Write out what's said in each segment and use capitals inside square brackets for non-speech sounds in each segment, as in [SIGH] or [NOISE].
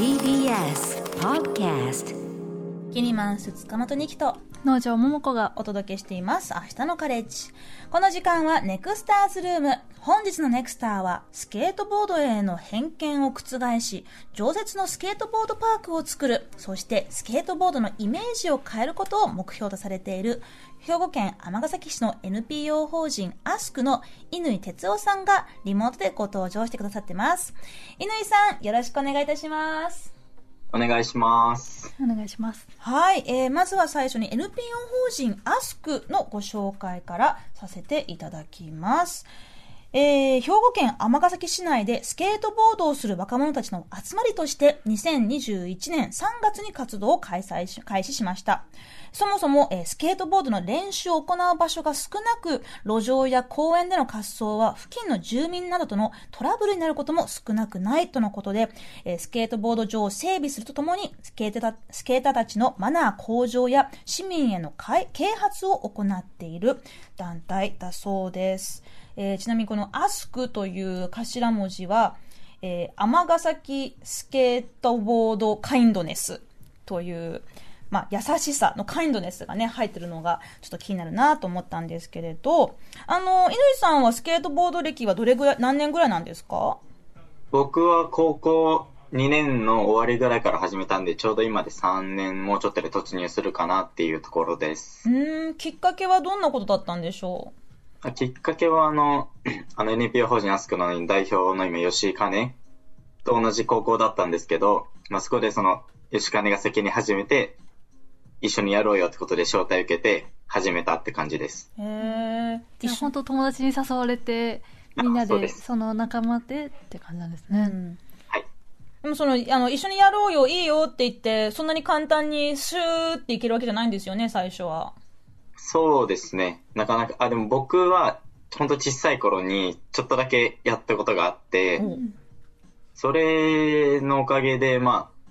TBS Podcast キニマンス塚本二木と。農場桃子がお届けしています。明日のカレッジ。この時間はネクスターズルーム本日のネクスターはスケートボードへの偏見を覆し常設のスケートボードパークを作る。そしてスケートボードのイメージを変えることを目標とされている。兵庫県尼崎市の NPO 法人アスクの乾哲夫さんがリモートでご登場してくださってます。乾さんよろしくお願いいたします。お願いします。お願いします。はい、えー、まずは最初に NPO 法人アスクのご紹介からさせていただきます。えー、兵庫県尼崎市内でスケートボードをする若者たちの集まりとして2021年3月に活動を開催し、開始しました。そもそも、えースケートボードの練習を行う場所が少なく、路上や公園での滑走は付近の住民などとのトラブルになることも少なくないとのことで、えースケートボード場を整備するとともに、スケーターたスケーターたちのマナー向上や市民への啓発を行っている団体だそうです。えーちなみにこのアスクという頭文字は、えー、尼崎スケートボードカインドネスという、まあ、優しさのカインドネスがね、入ってるのがちょっと気になるなと思ったんですけれど、あの、乾さんはスケートボード歴はどれぐらい、何年ぐらいなんですか？僕は高校2年の終わりぐらいから始めたんで、ちょうど今で3年もうちょっとで突入するかなっていうところですう。ーん、きっかけはどんなことだったんでしょあきっかけはあの、[CLEARS THROAT] あの NPO 法人アスクの代表の今吉井兼と同じ高校だったんですけど、まあ、そこでその吉兼が先に始めて、一緒にやろうよってことで招待受けて始めたって感じです。うへえ。じゃあ本当友達に誘われて、みんなでその仲間でって感じなんですね。うんはい。でもその、あの、一緒にやろうよ、いいよって言って、そんなに簡単にシューっていけるわけじゃないんですよね、最初は。そうですね。なかなか、あ、でも僕は、ほんと小さい頃に、ちょっとだけやったことがあって、うんそれのおかげで、まあ、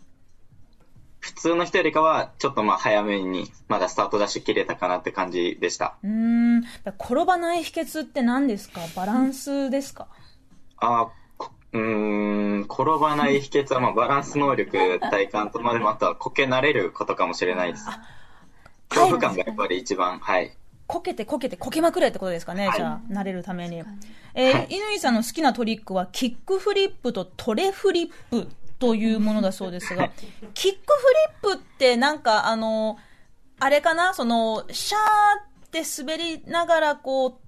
普通の人よりかは、ちょっとまあ早めに、まだスタートダッシュ切れたかなって感じでした。うーん。転ばない秘訣って何ですか？バランスですか？あこうーん、転ばない秘訣は、まあ、バランス能力、体感と、まあ、でもあとはこけ慣れることかもしれないです。恐怖感がやっぱり一番、はい。こけてこけてこけまくれってことですかね、はい。じゃあ、慣れるために。えーはい乾さんの好きなトリックは、キックフリップとトレフリップというものだそうですが、キックフリップってなんか、あの、あれかな？その、シャーって滑りながら、こ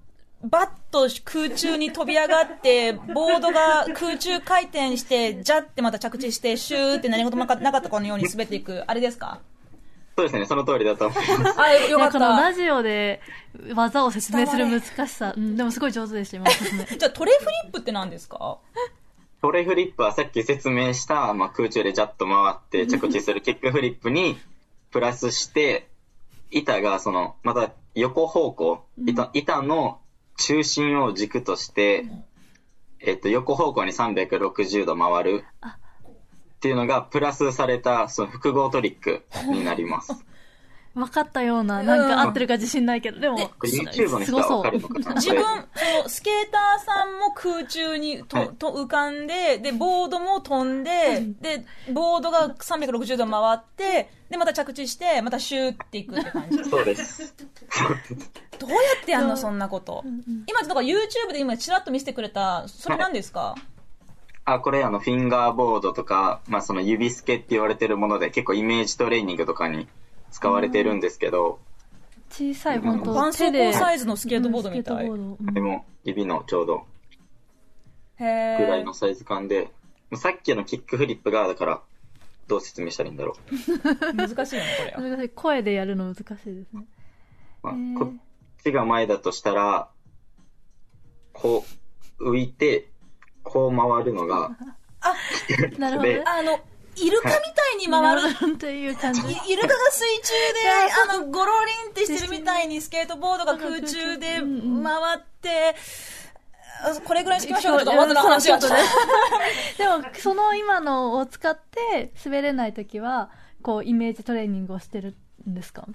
う、バッと空中に飛び上がって、[LAUGHS] ボードが空中回転して、ジャってまた着地して、シューって何事もなかなかったかのように滑っていく、あれですか？そうですね、その通りだと思います。あ、よかった。このラジオで技を説明する難しさ、うん、でもすごい上手でした、今。[LAUGHS] じゃあ、トレフリップって何ですか？トレフリップはさっき説明した、まあ、空中でジャッと回って着地するキックフリップに、プラスして、板がその、また横方向、板板の中心を軸として、えっと、横方向に360度回るっていうのが、プラスされた、その複合トリックになります。[LAUGHS] 分かったような、なんか合ってるか自信ないけど、でも、これ YouTube の人はわかるのかな自分、そのスケーターさんも空中にと、はいと浮かんで、で、ボードも飛んで、で、ボードが360度回って、で、また着地して、またシューっていくって感じ。[LAUGHS] そうです。どうやってやんの、そんなこと。今、なんか YouTube で今、ちらっと見せてくれた、それ何ですか？あ、これあの、フィンガーボードとか、まあその指スケって言われてるもので、結構イメージトレーニングとかに使われてるんですけど、小さい、本当絆創膏サイズのスケートボードみたい。うんスケートボードうんでも指のちょうどへーぐらいのサイズ感で、さっきのキックフリップが、だから、どう説明したらいいんだろ [LAUGHS] 難しいよね、これは。難しい声でやるの難しいですね。う。まあこっちが前だとしたら、こう、浮いて、こう回るのが、なるほどね。あの、イルカみたいに回るるっていう感じ。イイルカが水中で、あの、ゴロリンってしてるみたいにスケートボードが空中で回って、あこれぐらいにしときましょうか。ちょっと終わったの話がちょっとね。でも、その今のを使って滑れないときは、こう、イメージトレーニングをしてるんですか？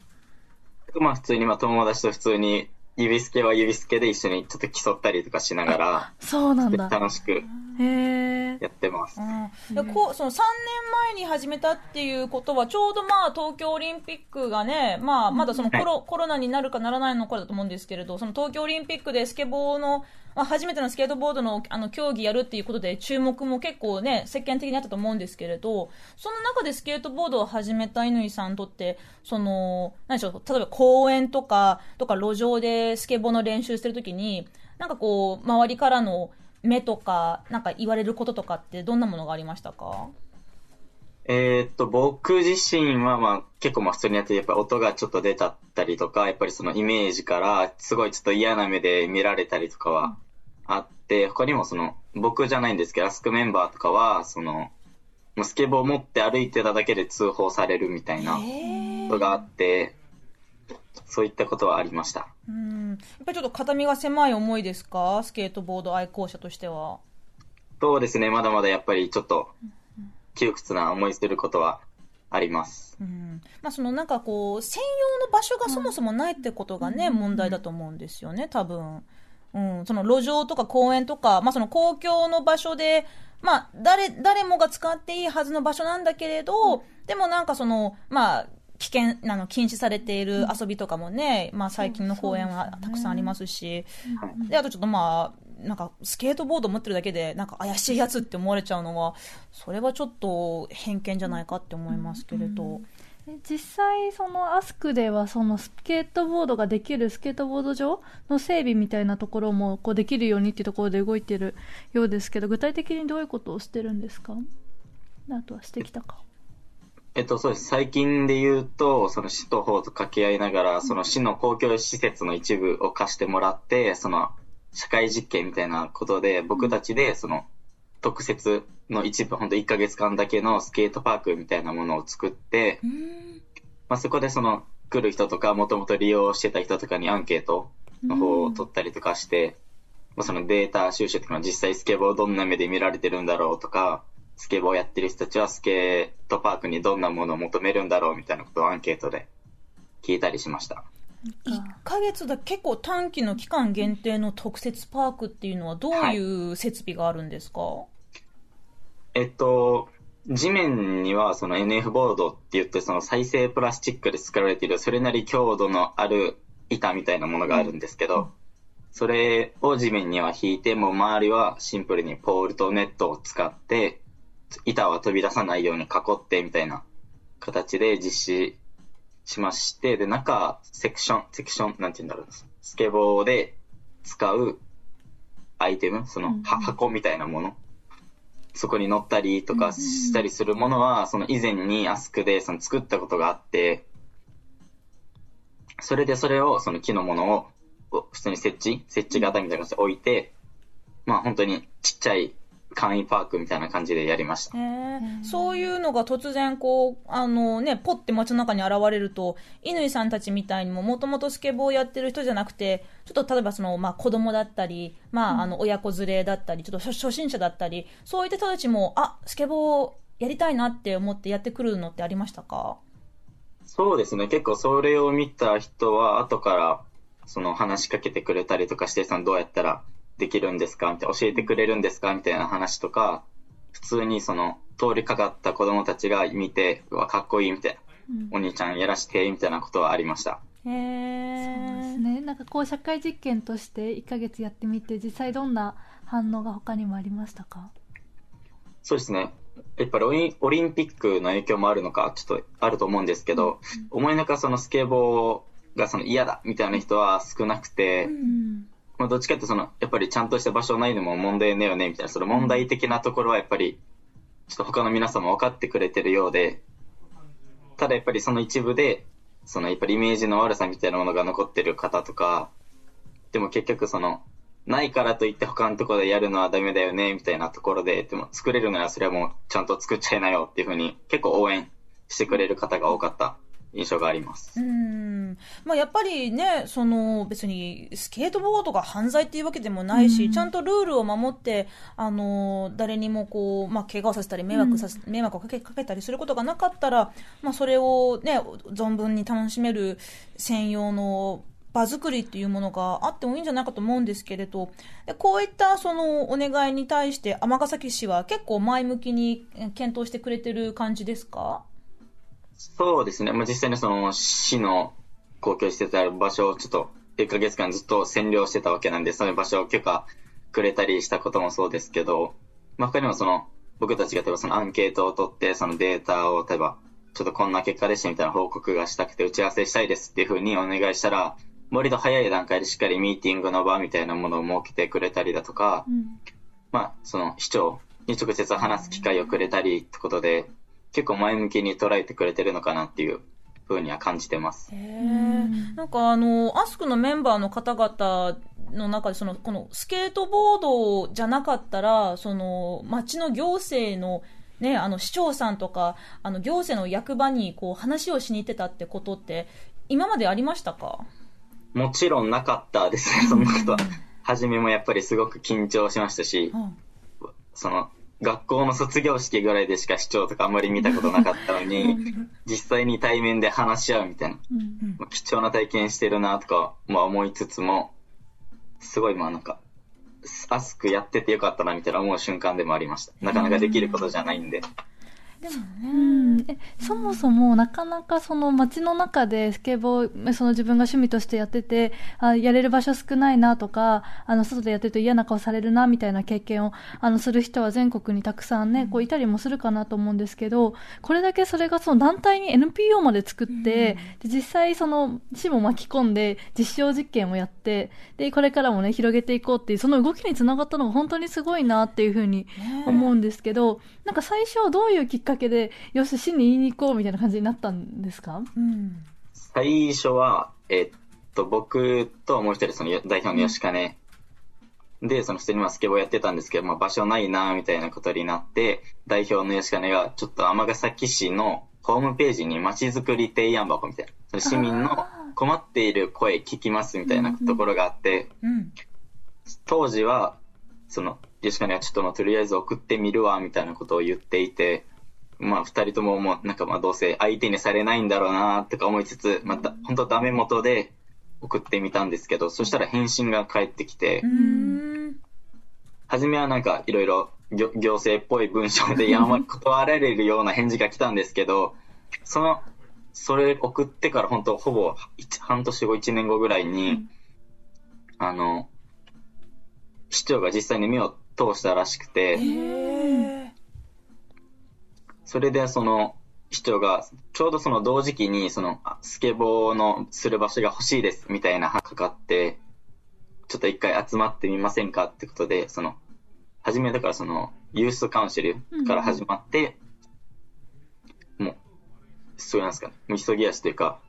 まあ普通に、まあ友達と普通に指スケは指スケで一緒にちょっと競ったりとかしながら、そうなんだ。楽しくへえ。やってます。うんでこうその3年前に始めたっていうことは、ちょうどまあ東京オリンピックがね、まあ、まだそのコロ,、コロナになるかならないのかだと思うんですけれど、その東京オリンピックでスケボーの、まあ、初めてのスケートボードのあの競技やるっていうことで、注目も結構ね、世間的にあったと思うんですけれど、その中でスケートボードを始めた乾さんにとって、その、何でしょう、例えば公園とか、とか路上でスケボーの練習してるときに、なんかこう、周りからの目とか、なんか言われることとかってどんなものがありましたか？えっと、僕自身は、まあ、結構まあ普通にやってて、やっぱ音がちょっと出ちゃったりとか、やっぱりそのイメージから、すごいちょっと嫌な目で見られたりとかはあって、他にもその、僕じゃないんですけど、アスクメンバーとかは、その、もうスケボー持って歩いてただけで通報されるみたいなことがあって、そういったことはありました。うん。やっぱりちょっと肩身が狭い思いですか？スケートボード愛好者としては。そうですね、まだまだやっぱりちょっと、窮屈な思いすることはあります。うん。まあそのなんかこう、専用の場所がそもそもないってことがね、問題だと思うんですよね、多分。うん。その路上とか公園とか、まあその公共の場所で、まあ誰、誰もが使っていいはずの場所なんだけれど、でもなんかその、まあ、危険なの禁止されている遊びとかもね、まあ最近の公園はたくさんありますし、で、あとちょっとまあ、なんかスケートボード持ってるだけで、なんか怪しいやつって思われちゃうのは、それはちょっと偏見じゃないかって思いますけれど。え実際そのアスクではそのスケートボードができるスケートボード場の整備みたいなところもこうできるようにっていうところで動いてるようですけど具体的にどういうことをしてるんですか？あとはしてきたかえっと、そうです。最近で言うと、その市と法と掛け合いながら、その市の公共施設の一部を貸してもらって、その社会実験みたいなことで、僕たちでその特設の一部、本当1ヶ月間だけのスケートパークみたいなものを作って、まあ、そこでその来る人とか、もともと利用してた人とかにアンケートの方を取ったりとかして、まあ、そのデータ収集とか、実際スケボーどんな目で見られてるんだろうとか、スケボーやってる人たちはスケートパークにどんなものを求めるんだろうみたいなことをアンケートで聞いたりしました。1ヶ月だ結構短期の期間限定の特設パークっていうのはどういう設備があるんですか、えっと、地面にはその NF ボードって言ってその再生プラスチックで作られているそれなり強度のある板みたいなものがあるんですけど、それを地面には引いて、もう周りはシンプルにポールとネットを使って、板は飛び出さないように囲ってみたいな形で実施しまして、で、中、セクション、セクション、なんて言うんだろう。スケボーで使うアイテム、その、は箱みたいなもの。そこに乗ったりとかしたりするものは、その以前にアスクでその作ったことがあって、それでそれを、その木のものを、普通に設置設置型みたいな感じで置いて、まあ本当にちっちゃい簡易パークみたいな感じでやりました。そういうのが突然こう、あのね、ポッて街の中に現れると、乾さんたちみたいにももともとスケボーやってる人じゃなくて、ちょっと例えばその、まあ子供だったり、まああの親子連れだったり、ちょっと初初心者だったり、そういった人たちも、あ、スケボーやりたいなって思ってやってくるのってありましたか？そうですね。結構それを見た人は後からその話しかけてくれたりとかして、さんどうやったらできるんですか？みたいな、教えてくれるんですか？みたいな話とか、普通にその通りかかった子供たちが見て、うわ、かっこいいみたいな、お兄ちゃんやらして、みたいなことはありました。へえそうですね。なんかこう社会実験として1ヶ月やってみて実際どんな反応が他にもありましたか？そうですね。やっぱりオリンオリンピックの影響もあるのか、ちょっとあると思うんですけど、思いのほかそのスケボーがその嫌だみたいな人は少なくて、うんまあ、どっちかってその、やっぱりちゃんとした場所ないのも問題ねよね、みたいな、その問題的なところはやっぱり、ちょっと他の皆さんも分かってくれてるようで、ただやっぱりその一部で、そのやっぱりイメージの悪さみたいなものが残ってる方とか、でも結局その、ないからといって他のところでやるのはダメだよね、みたいなところで、でも作れるならそれはもうちゃんと作っちゃいなよっていうふうに、結構応援してくれる方が多かった。印象があります。うん。まあ、やっぱりね、その別にスケートボードが犯罪っていうわけでもないし、うん。ちゃんとルールを守って、あの誰にもこう、まあ、怪我をさせたり迷惑させ、迷惑をかけかけたりすることがなかったら、まあ、それを、ね、存分に楽しめる専用の場作りっていうものがあってもいいんじゃないかと思うんですけれど、でこういったそのお願いに対して尼崎市は結構前向きにえ検討してくれてる感じですか？そうですね。まあ、実際にその市の公共施設である場所をちょっと1ヶ月間ずっと占領してたわけなんで、その場所を許可くれたりしたこともそうですけど、まあ、他にもその僕たちが例えばそのアンケートを取って、そのデータを例えばちょっとこんな結果でしたみたいな報告がしたくて打ち合わせしたいですっていうふうにお願いしたら、割と早い段階でしっかりミーティングの場みたいなものを設けてくれたりだとか、うんまあ、その市長に直接話す機会をくれたりってことで、結構前向きに捉えてくれてるのかなっていうふうには感じてます。なんかあの、アスクのメンバーの方々の中で、その、このスケートボードじゃなかったら、その、町の行政の、ね、あの、市長さんとか、あの、行政の役場に、こう、話をしに行ってたってことって、今までありましたか？もちろんなかったですね、そんなことは。初めもやっぱりすごく緊張しましたし、うんその、学校の卒業式ぐらいでしか市長とかあんまり見たことなかったのに、実際に対面で話し合うみたいな、うんまあ貴重な体験してるなとか、まあ思いつつも、すごいまあなんか、アスクやっててよかったなみたいな思う瞬間でもありました。なかなかできることじゃないんで。でもうん。そもそもなかなかその街の中でスケボーその自分が趣味としてやっててあやれる場所少ないなとかあの外でやってると嫌な顔されるなみたいな経験をあのする人は全国にたくさんねこういたりもするかなと思うんですけどこれだけそれがその団体に NPO まで作って、で実際その市も巻き込んで実証実験をやってでこれからもね広げていこうっていうその動きにつながったのが本当にすごいなっていうふうにね思うんですけど、なんか最初はどういうきっかけで、よし、市に言いに行こうみたいな感じになったんですか？うん。最初は、えっと、僕ともう一人その代表の吉金で、その普通にまあスケボーやってたんですけど、まあ場所ないなみたいなことになって、代表の吉金がちょっと尼崎市のホームページに街づくり提案箱みたいな、その市民の困っている声聞きますみたいなところがあって、うん。当時は、その、吉金はちょっとまあとりあえず送ってみるわ、みたいなことを言っていて、まあ二人とももうなんかまあどうせ相手にされないんだろうな、とか思いつつ、また本当ダメ元で送ってみたんですけど、そしたら返信が返ってきてう、ん。初めはなんかいろいろ行行政っぽい文章でやんわり断られるような返事が来たんですけど、その、それ送ってから本当ほぼ一半年後、一年後ぐらいに、あの、市長が実際に目を通したらしくて。それでその市長がちょうどその同時期にそのあスケボーのする場所が欲しいですみたいなかかって、ちょっと一回集まってみませんかってことで、その、初めだからそのユースカウンシルから始まって、もう、そうなんですかね、急ぎ足というか、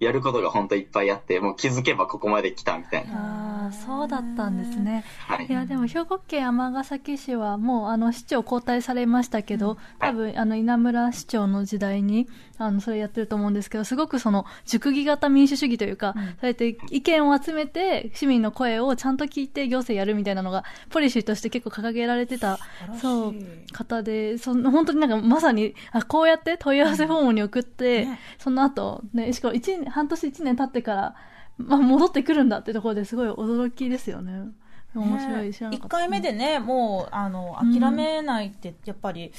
やることが本当いっぱいあって、もう気づけばここまで来たみたいな。ああ、そうだったんですね。はいい。や、でも兵庫県尼崎市はもうあの市長交代されましたけど、多分あの稲村市長の時代にあのそれやってると思うんですけど、すごくその熟議型民主主義というか、そうやって意見を集めて市民の声をちゃんと聞いて行政やるみたいなのがポリシーとして結構掲げられてた、そう、方で、その本当になんかまさに、あ、こうやって問い合わせフォームに送って、ねその後、ね、しかも一年、半年一年経ってから、まあ、戻ってくるんだってところですごい驚きですよね。面白い、ね1。回目でね、もう、あの、諦めないって、やっぱり、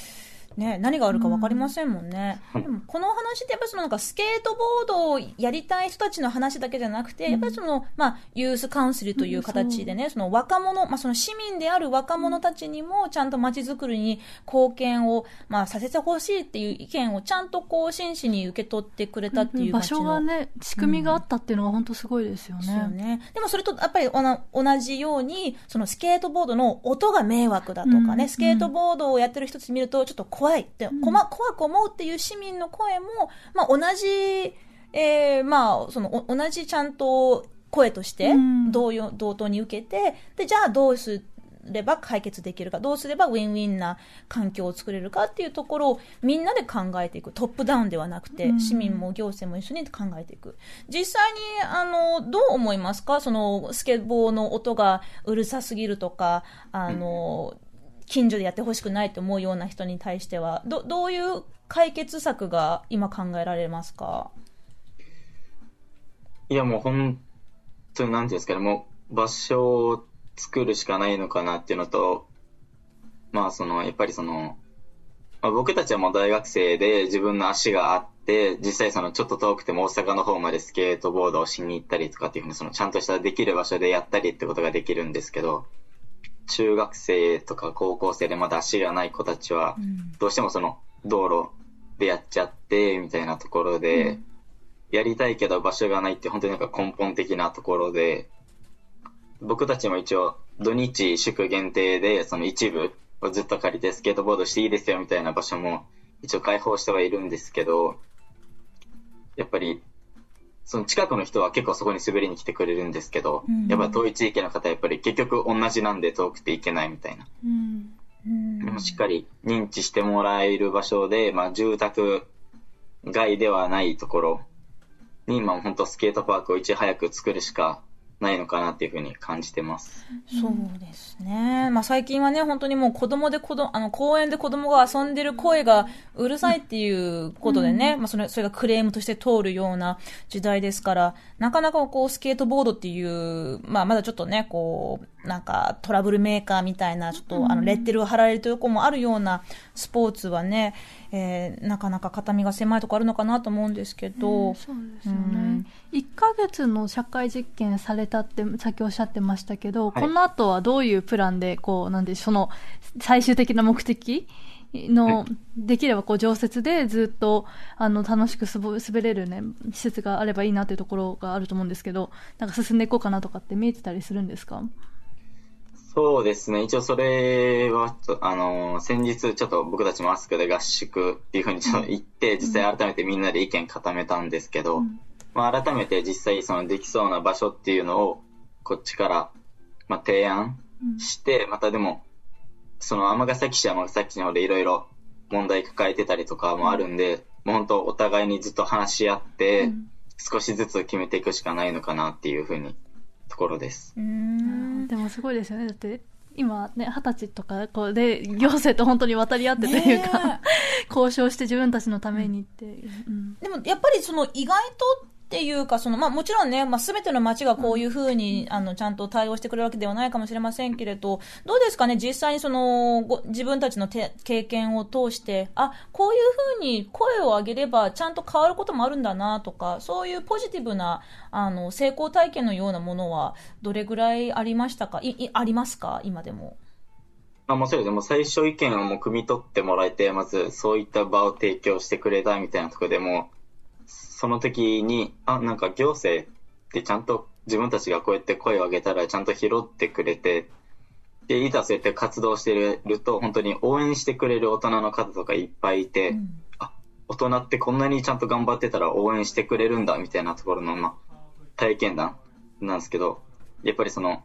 ね、何があるか分かりませんもんね。でもこの話ってやっぱりそのなんかスケートボードをやりたい人たちの話だけじゃなくて、やっぱりその、まあ、ユースカウンシルという形でね、その若者、まあその市民である若者たちにもちゃんと街づくりに貢献を、まあさせてほしいっていう意見をちゃんとこう真摯に受け取ってくれたっていう場所がね、仕組みがあったっていうのが本当すごいですよですよね。ね。でもそれとやっぱり同じように、そのスケートボードの音が迷惑だとかね、うんスケートボードをやってる人たち見るとちょっと怖いって、こま怖く思うっていう市民の声も、まあ同じ、えーまあそのお同じちゃんと声としてうん。同様、同等に受けて、で、じゃあどうすれば解決できるか、どうすればウィンウィンな環境を作れるかっていうところをみんなで考えていく。トップダウンではなくて、うん。市民も行政も一緒に考えていく。実際に、あの、どう思いますか？その、スケボーの音がうるさすぎるとか、あの、近所でやってほしくないと思うような人に対しては、ど、どういう解決策が今考えられますか？いやもう本それなんていうんですかね、もう場所を作るしかないのかなっていうのと、まあその、やっぱりその、まあ、僕たちはもう大学生で自分の足があって、実際そのちょっと遠くても大阪の方までスケートボードをしに行ったりとかっていうふうにそのちゃんとしたできる場所でやったりってことができるんですけど、中学生とか高校生でまだ足がない子たちはう、ん。どうしてもその道路でやっちゃって、みたいなところで、やりたいけど場所がないって本当になんか根本的なところで、僕たちも一応土日祝限定でその一部をずっと借りてスケートボードしていいですよみたいな場所も一応開放してはいるんですけど、やっぱりその近くの人は結構そこに滑りに来てくれるんですけど、うん。やっぱ遠い地域の方はやっぱり結局同じなんで遠くて行けないみたいな。うん。うん。でもしっかり認知してもらえる場所で、まあ、住宅街ではないところに、まあ、本当スケートパークをいち早く作るしかないのかなっていうふうに感じてます。そうですね。まあ最近はね、本当にもう子供で子供、あの公園で子供が遊んでる声がうるさいっていうことでね、まあそれ、それがクレームとして通るような時代ですから、なかなかこうスケートボードっていう、まあまだちょっとね、こう、なんかトラブルメーカーみたいな、ちょっとあのレッテルを貼られるところもあるようなスポーツはね、えーなかなか肩身が狭いところあるのかなと思うんですけど、そうですようねん。1ヶ月の社会実験されたってさっきおっしゃってましたけど、はい。この後はどういうプランで、こう、なんで、その、最終的な目的の、できればこう常設でずっと、あの、楽しくすぼ滑れるね、施設があればいいなっていうところがあると思うんですけど、なんか進んでいこうかなとかって見えてたりするんですか？そうですね。一応それは、あの、先日ちょっと僕たちもアスクで合宿っていうふうにちょっと行って、実際改めてみんなで意見固めたんですけど、うん。まあ改めて実際そのできそうな場所っていうのを、こっちから、まあ提案うん。して、またでも、その尼崎市は尼崎市の方でいろいろ問題抱えてたりとかもあるんで、もう本当お互いにずっと話し合って、うん。少しずつ決めていくしかないのかなっていうふうに、ところです。うーんでもすごいですよね。だって、今ね、二十歳とか、こうで、行政と本当に渡り合ってというか、ね [LAUGHS] 交渉して自分たちのためにっていう。うんでもやっぱりその意外とっていうか、そのまあもちろんね、まあ全ての町がこういうふうに、あのちゃんと対応してくれるわけではないかもしれませんけれど、どうですかね、実際にそのご自分たちのて経験を通して、あ、こういうふうに声を上げればちゃんと変わることもあるんだなとか、そういうポジティブなあの成功体験のようなものはどれぐらいありましたか？いいありますか？今でも。まあもちろんでも最初意見をもう汲み取ってもらえて、まずそういった場を提供してくれたみたいなところでも、その時に、あ、なんか行政ってちゃんと自分たちがこうやって声を上げたらちゃんと拾ってくれて、で、いざそうやって活動してると、本当に応援してくれる大人の方とかいっぱいいて、うん。大人ってこんなにちゃんと頑張ってたら応援してくれるんだみたいなところの、まあ、体験談なんですけど、やっぱりその、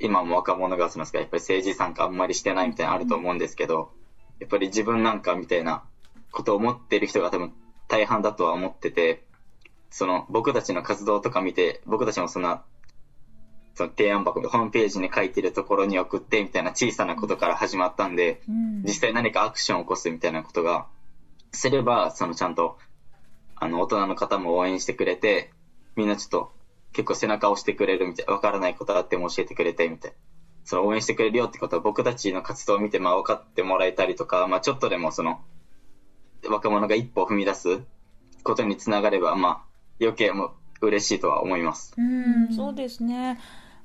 今も若者がそのやっぱり政治参加あんまりしてないみたいなのあると思うんですけど、やっぱり自分なんかみたいなことを思ってる人が多分大半だとは思ってて、その僕たちの活動とか見て、僕たちもそんな、その提案箱でホームページに書いてるところに送ってみたいな小さなことから始まったんで、うん実際何かアクションを起こすみたいなことがすれば、そのちゃんと、あの、大人の方も応援してくれて、みんなちょっと結構背中を押してくれるみたいな、わからないことあっても教えてくれてみたいな。その応援してくれるよってことは僕たちの活動を見て、まあ分かってもらえたりとか、まあちょっとでもその、若者が一歩踏み出すことにつながれば、まあ余計も嬉しいとは思います。うん、そうですね。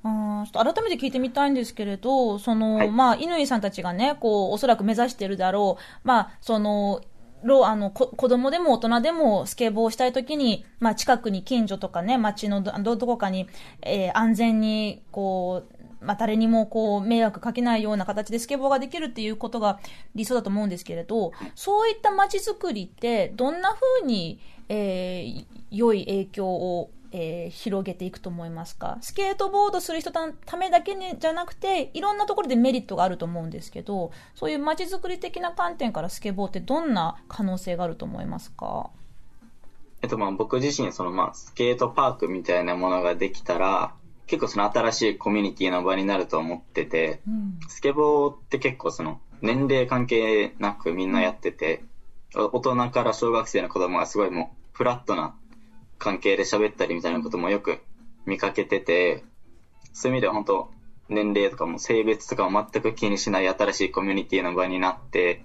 あーちょっと改めて聞いてみたいんですけれど、その、はいまあ、乾さんたちがね、こう、おそらく目指しているだろう、まあ、その、ろあのこ子供でも大人でもスケボーをしたいときに、まあ、近くに近所とかね、街のどどどこかに、えー安全に、こう、まあ、誰にもこう迷惑かけないような形でスケボーができるっていうことが理想だと思うんですけれど、そういった街づくりって、どんな風に、えー良い影響を、えー広げていくと思いますか？スケートボードする人のためだけにじゃなくて、いろんなところでメリットがあると思うんですけど、そういう街づくり的な観点からスケボーってどんな可能性があると思いますか？えっとまあ僕自身そのまあスケートパークみたいなものができたら、結構その新しいコミュニティの場になると思ってて、うん。スケボーって結構その年齢関係なくみんなやってて、お大人から小学生の子供がすごいもうフラットな関係で喋ったりみたいなこともよく見かけてて、そういう意味では本当、年齢とかも性別とかも全く気にしない新しいコミュニティの場になって、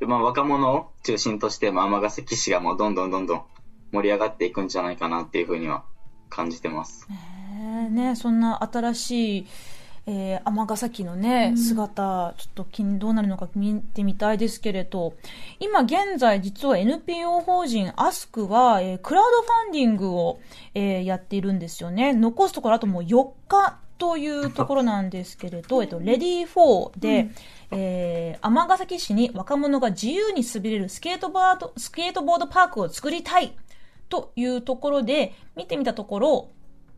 でまあ、若者を中心として、まあ、尼崎市がもうどんどんどんどん盛り上がっていくんじゃないかなっていうふうには感じてます。ねねそんな新しいえー、尼崎のね、姿、ちょっと気にどうなるのか見てみたいですけれど、今現在実は NPO 法人アスクは、えー、クラウドファンディングを、えー、やっているんですよね。残すところあともう4日というところなんですけれど、えっと、レディー4で、うん。えー、尼崎市に若者が自由に滑れるスケートボード、スケートボードパークを作りたいというところで、見てみたところ、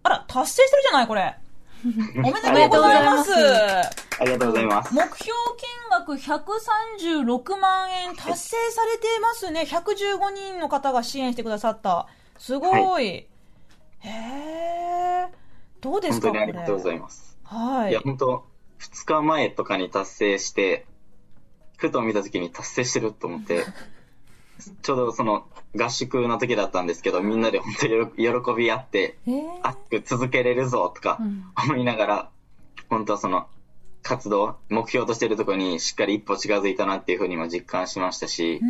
あら、達成してるじゃない、これ。[LAUGHS] おめでとうございます。ありがとうございます。目標金額136万円達成されてますね。115人の方が支援してくださった。すごい。はい、へえ。どうですか本当にありがとうございます。はい。いや、本当2日前とかに達成して、ふと見た時に達成してると思って、[LAUGHS] ちょうどその合宿の時だったんですけど、みんなで本当に喜び合って、熱く続けれるぞとか思いながら、本当その活動、目標としてるところにしっかり一歩近づいたなっていうふうにも実感しましたし、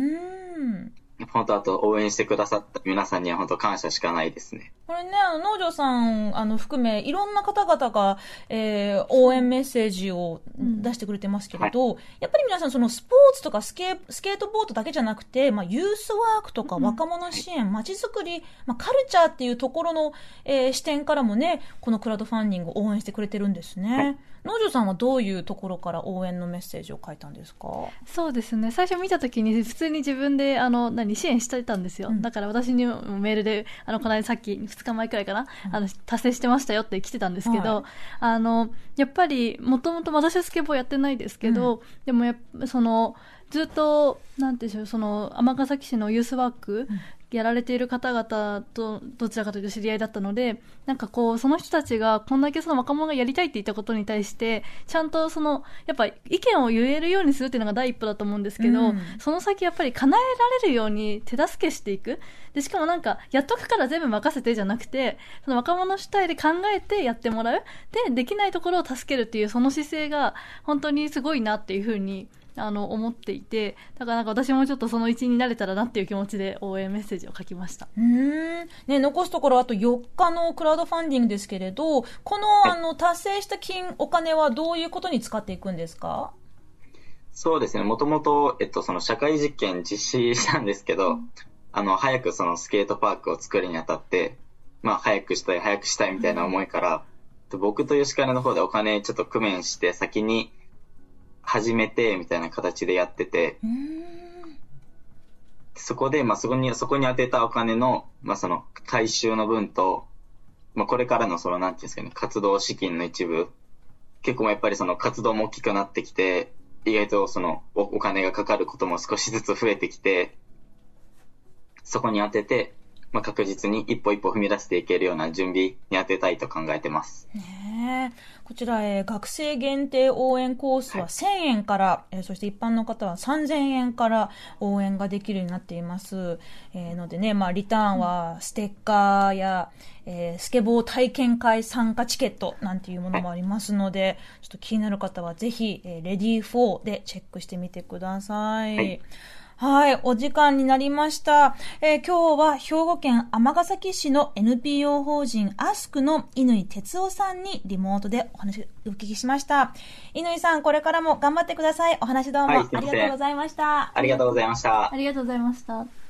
本当あと応援してくださった皆さんには本当感謝しかないですね。これね、あの、農場さん、あの、含め、いろんな方々が、えー、応援メッセージを出してくれてますけれど、うんはい、やっぱり皆さん、そのスポーツとかスケスケートボードだけじゃなくて、まあ、ユースワークとか若者支援、ま、う、ち、ん、づくり、まあ、カルチャーっていうところの、えー、視点からもね、このクラウドファンディングを応援してくれてるんですね。はい農場さんはどういうところから応援のメッセージを書いたんですか？そうですね。最初見た時に普通に自分であの何支援してたんですよ、うん、だから私にもメールであのこの間さっき2日前くらいかな、うん、あの達成してましたよって来てたんですけど、はい、あのやっぱりもともと私はスケボーやってないですけど、うん、でもやそのずっとなんていうんでしょうその尼崎市のユースワークやられている方々とどちらかというと知り合いだったのでなんかこうその人たちがこんだけその若者がやりたいって言ったことに対してちゃんとそのやっぱ意見を言えるようにするっていうのが第一歩だと思うんですけど、うん、その先やっぱり叶えられるように手助けしていく。でしかもなんかやっとくから全部任せてじゃなくてその若者主体で考えてやってもらう。でできないところを助けるっていうその姿勢が本当にすごいなっていうふうにあの思っていてだからなんか私もちょっとその一員になれたらなっていう気持ちで応援メッセージを書きました。うん、ね、残すところあと4日のクラウドファンディングですけれどこのあの達成した金お金はどういうことに使っていくんですか？そうですね。もともと、えっと、その社会実験実施したんですけど、うん、あの早くそのスケートパークを作るにあたって、まあ、早くしたい早くしたいみたいな思いから、うん、僕と吉金の方でお金ちょっと工面して先に始めて、みたいな形でやってて、そこで、まあ、そこに、そこに当てたお金の、まあ、その、回収の分と、まあ、これからの、その、なんていうんですかね、活動資金の一部、結構やっぱりその活動も大きくなってきて、意外とそのお、お金がかかることも少しずつ増えてきて、そこに当てて、まあ、確実に一歩一歩踏み出していけるような準備に当てたいと考えてます。ねこちら、えー、学生限定応援コースは1000円から、はい、えー、そして一般の方は3000円から応援ができるようになっています。えー、のでね、まあ、リターンはステッカーや、えー、スケボー体験会参加チケットなんていうものもありますので、はい、ちょっと気になる方はぜひ、えー、レディー4でチェックしてみてください。はいはい、お時間になりました。えー、今日は兵庫県尼崎市の NPO 法人アスクの乾哲夫さんにリモートでお話お聞きしました。乾さん、これからも頑張ってください。お話どうもありがとうございました。ありがとうございました。ありがとうございました。